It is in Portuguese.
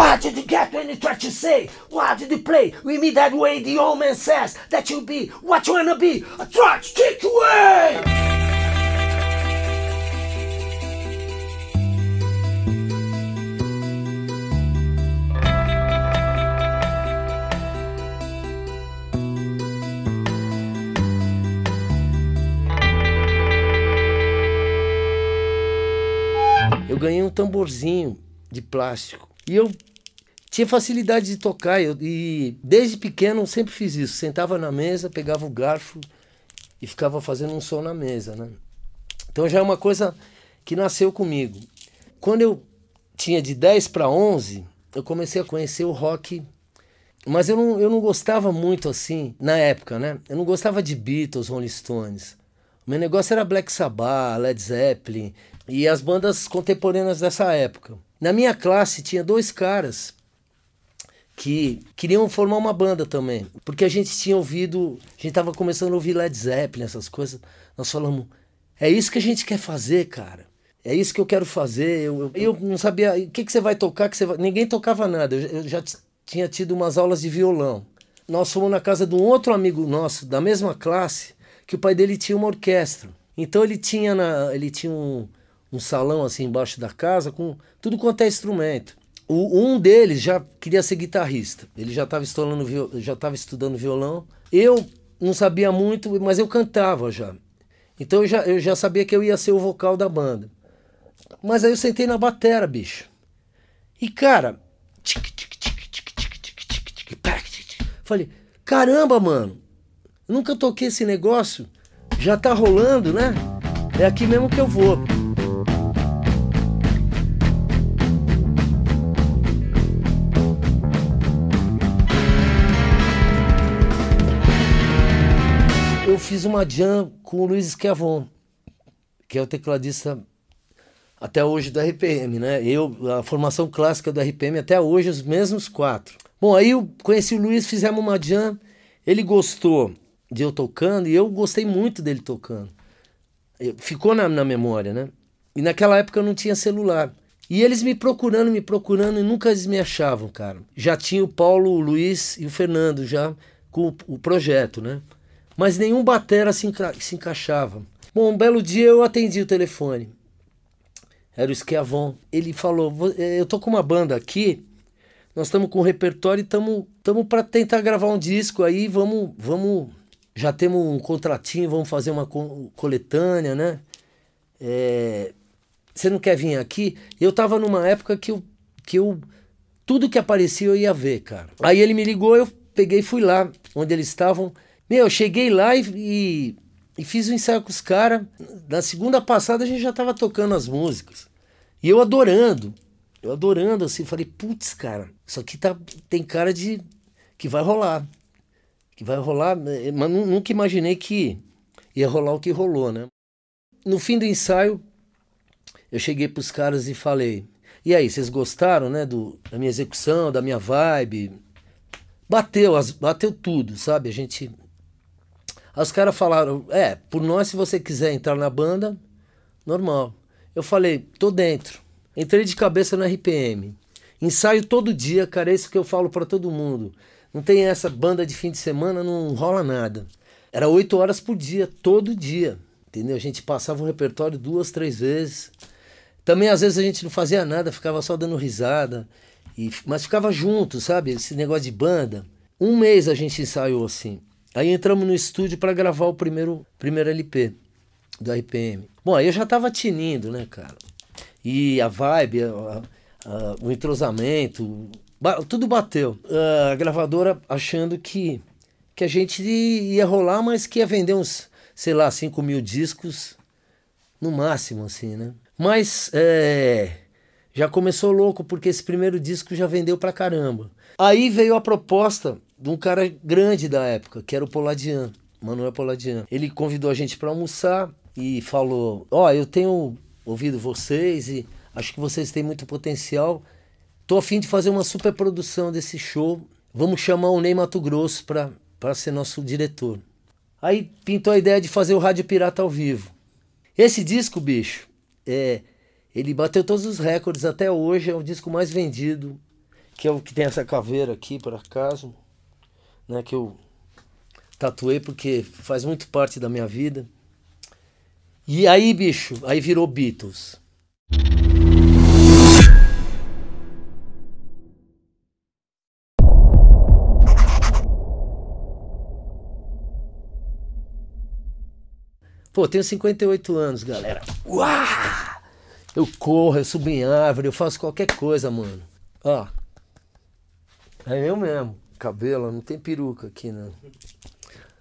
What did you get when you try to say? What did you play with me that way the old man says that you be what you wanna be? A trash kick away! Eu ganhei um tamborzinho de plástico. E eu tinha facilidade de tocar. Eu, e desde pequeno eu sempre fiz isso. Sentava na mesa, pegava o garfo e ficava fazendo um som na mesa. Né? Então já é uma coisa que nasceu comigo. Quando eu tinha de 10 para 11, eu comecei a conhecer o rock. Mas eu não, eu não gostava muito assim, na época, né? Eu não gostava de Beatles, Rolling Stones. O meu negócio era Black Sabbath, Led Zeppelin e as bandas contemporâneas dessa época. Na minha classe tinha dois caras que queriam formar uma banda também, porque a gente tinha ouvido, a gente estava começando a ouvir Led Zeppelin, essas coisas. Nós falamos, é isso que a gente quer fazer, cara. É isso que eu quero fazer. Eu, eu, eu não sabia o que, que você vai tocar, que você vai... ninguém tocava nada. Eu, eu já tinha tido umas aulas de violão. Nós fomos na casa de um outro amigo nosso da mesma classe, que o pai dele tinha uma orquestra. Então ele tinha na, ele tinha um, um salão assim embaixo da casa com tudo quanto é instrumento. O, um deles já queria ser guitarrista. Ele já estava estudando, já estava estudando violão. Eu não sabia muito, mas eu cantava já. Então eu já, eu já sabia que eu ia ser o vocal da banda. Mas aí eu sentei na batera, bicho. E cara, falei, caramba, mano, nunca toquei esse negócio, já tá rolando, né? É aqui mesmo que eu vou. Eu fiz uma jam com o Luiz Schiavon, que é o tecladista até hoje do RPM, né? Eu, a formação clássica do RPM até hoje, os mesmos quatro. Bom, aí eu conheci o Luiz, fizemos uma jam, ele gostou de eu tocando e eu gostei muito dele tocando. Ficou na, na memória, né? E naquela época eu não tinha celular. E eles me procurando, me procurando e nunca eles me achavam, cara. Já tinha o Paulo, o Luiz e o Fernando já com o projeto, né? Mas nenhum batera se, enca se encaixava. Bom, um belo dia eu atendi o telefone. Era o Schiavon. Ele falou: é, Eu tô com uma banda aqui, nós estamos com um repertório e estamos para tentar gravar um disco aí, vamos, vamos. Já temos um contratinho, vamos fazer uma coletânea, né? É, você não quer vir aqui? Eu tava numa época que eu, que eu. Tudo que aparecia eu ia ver, cara. Aí ele me ligou, eu peguei e fui lá, onde eles estavam. Meu, eu cheguei lá e, e, e fiz o um ensaio com os caras. Na segunda passada a gente já tava tocando as músicas. E eu adorando. Eu adorando, assim, falei, putz, cara, isso aqui tá, tem cara de que vai rolar. Que vai rolar, mas nunca imaginei que ia rolar o que rolou, né? No fim do ensaio, eu cheguei pros caras e falei, e aí, vocês gostaram, né, do, da minha execução, da minha vibe? Bateu, bateu tudo, sabe? A gente Os caras falaram: é, por nós, se você quiser entrar na banda, normal. Eu falei: tô dentro. Entrei de cabeça no RPM. Ensaio todo dia, cara, é isso que eu falo para todo mundo. Não tem essa banda de fim de semana, não rola nada. Era oito horas por dia, todo dia. Entendeu? A gente passava o repertório duas, três vezes. Também às vezes a gente não fazia nada, ficava só dando risada. E, mas ficava junto, sabe? Esse negócio de banda. Um mês a gente ensaiou assim. Aí entramos no estúdio para gravar o primeiro, primeiro LP do RPM. Bom, aí eu já tava tinindo, né, cara? E a vibe, a, a, o entrosamento, tudo bateu. A gravadora achando que, que a gente ia rolar, mas que ia vender uns, sei lá, 5 mil discos no máximo, assim, né? Mas é, já começou louco, porque esse primeiro disco já vendeu pra caramba. Aí veio a proposta de um cara grande da época, que era o Poladian, Manuel Poladian. Ele convidou a gente para almoçar e falou: Ó, oh, eu tenho ouvido vocês e acho que vocês têm muito potencial. Tô a fim de fazer uma super produção desse show. Vamos chamar o Ney Mato Grosso para ser nosso diretor. Aí pintou a ideia de fazer o Rádio Pirata ao vivo. Esse disco, bicho, é, ele bateu todos os recordes até hoje, é o disco mais vendido que é o que tem essa caveira aqui, por acaso, né? Que eu tatuei porque faz muito parte da minha vida. E aí, bicho, aí virou Beatles. Pô, tenho 58 anos, galera. Uau! Eu corro, eu subo em árvore, eu faço qualquer coisa, mano. Ó. É eu mesmo. Cabelo, não tem peruca aqui, não.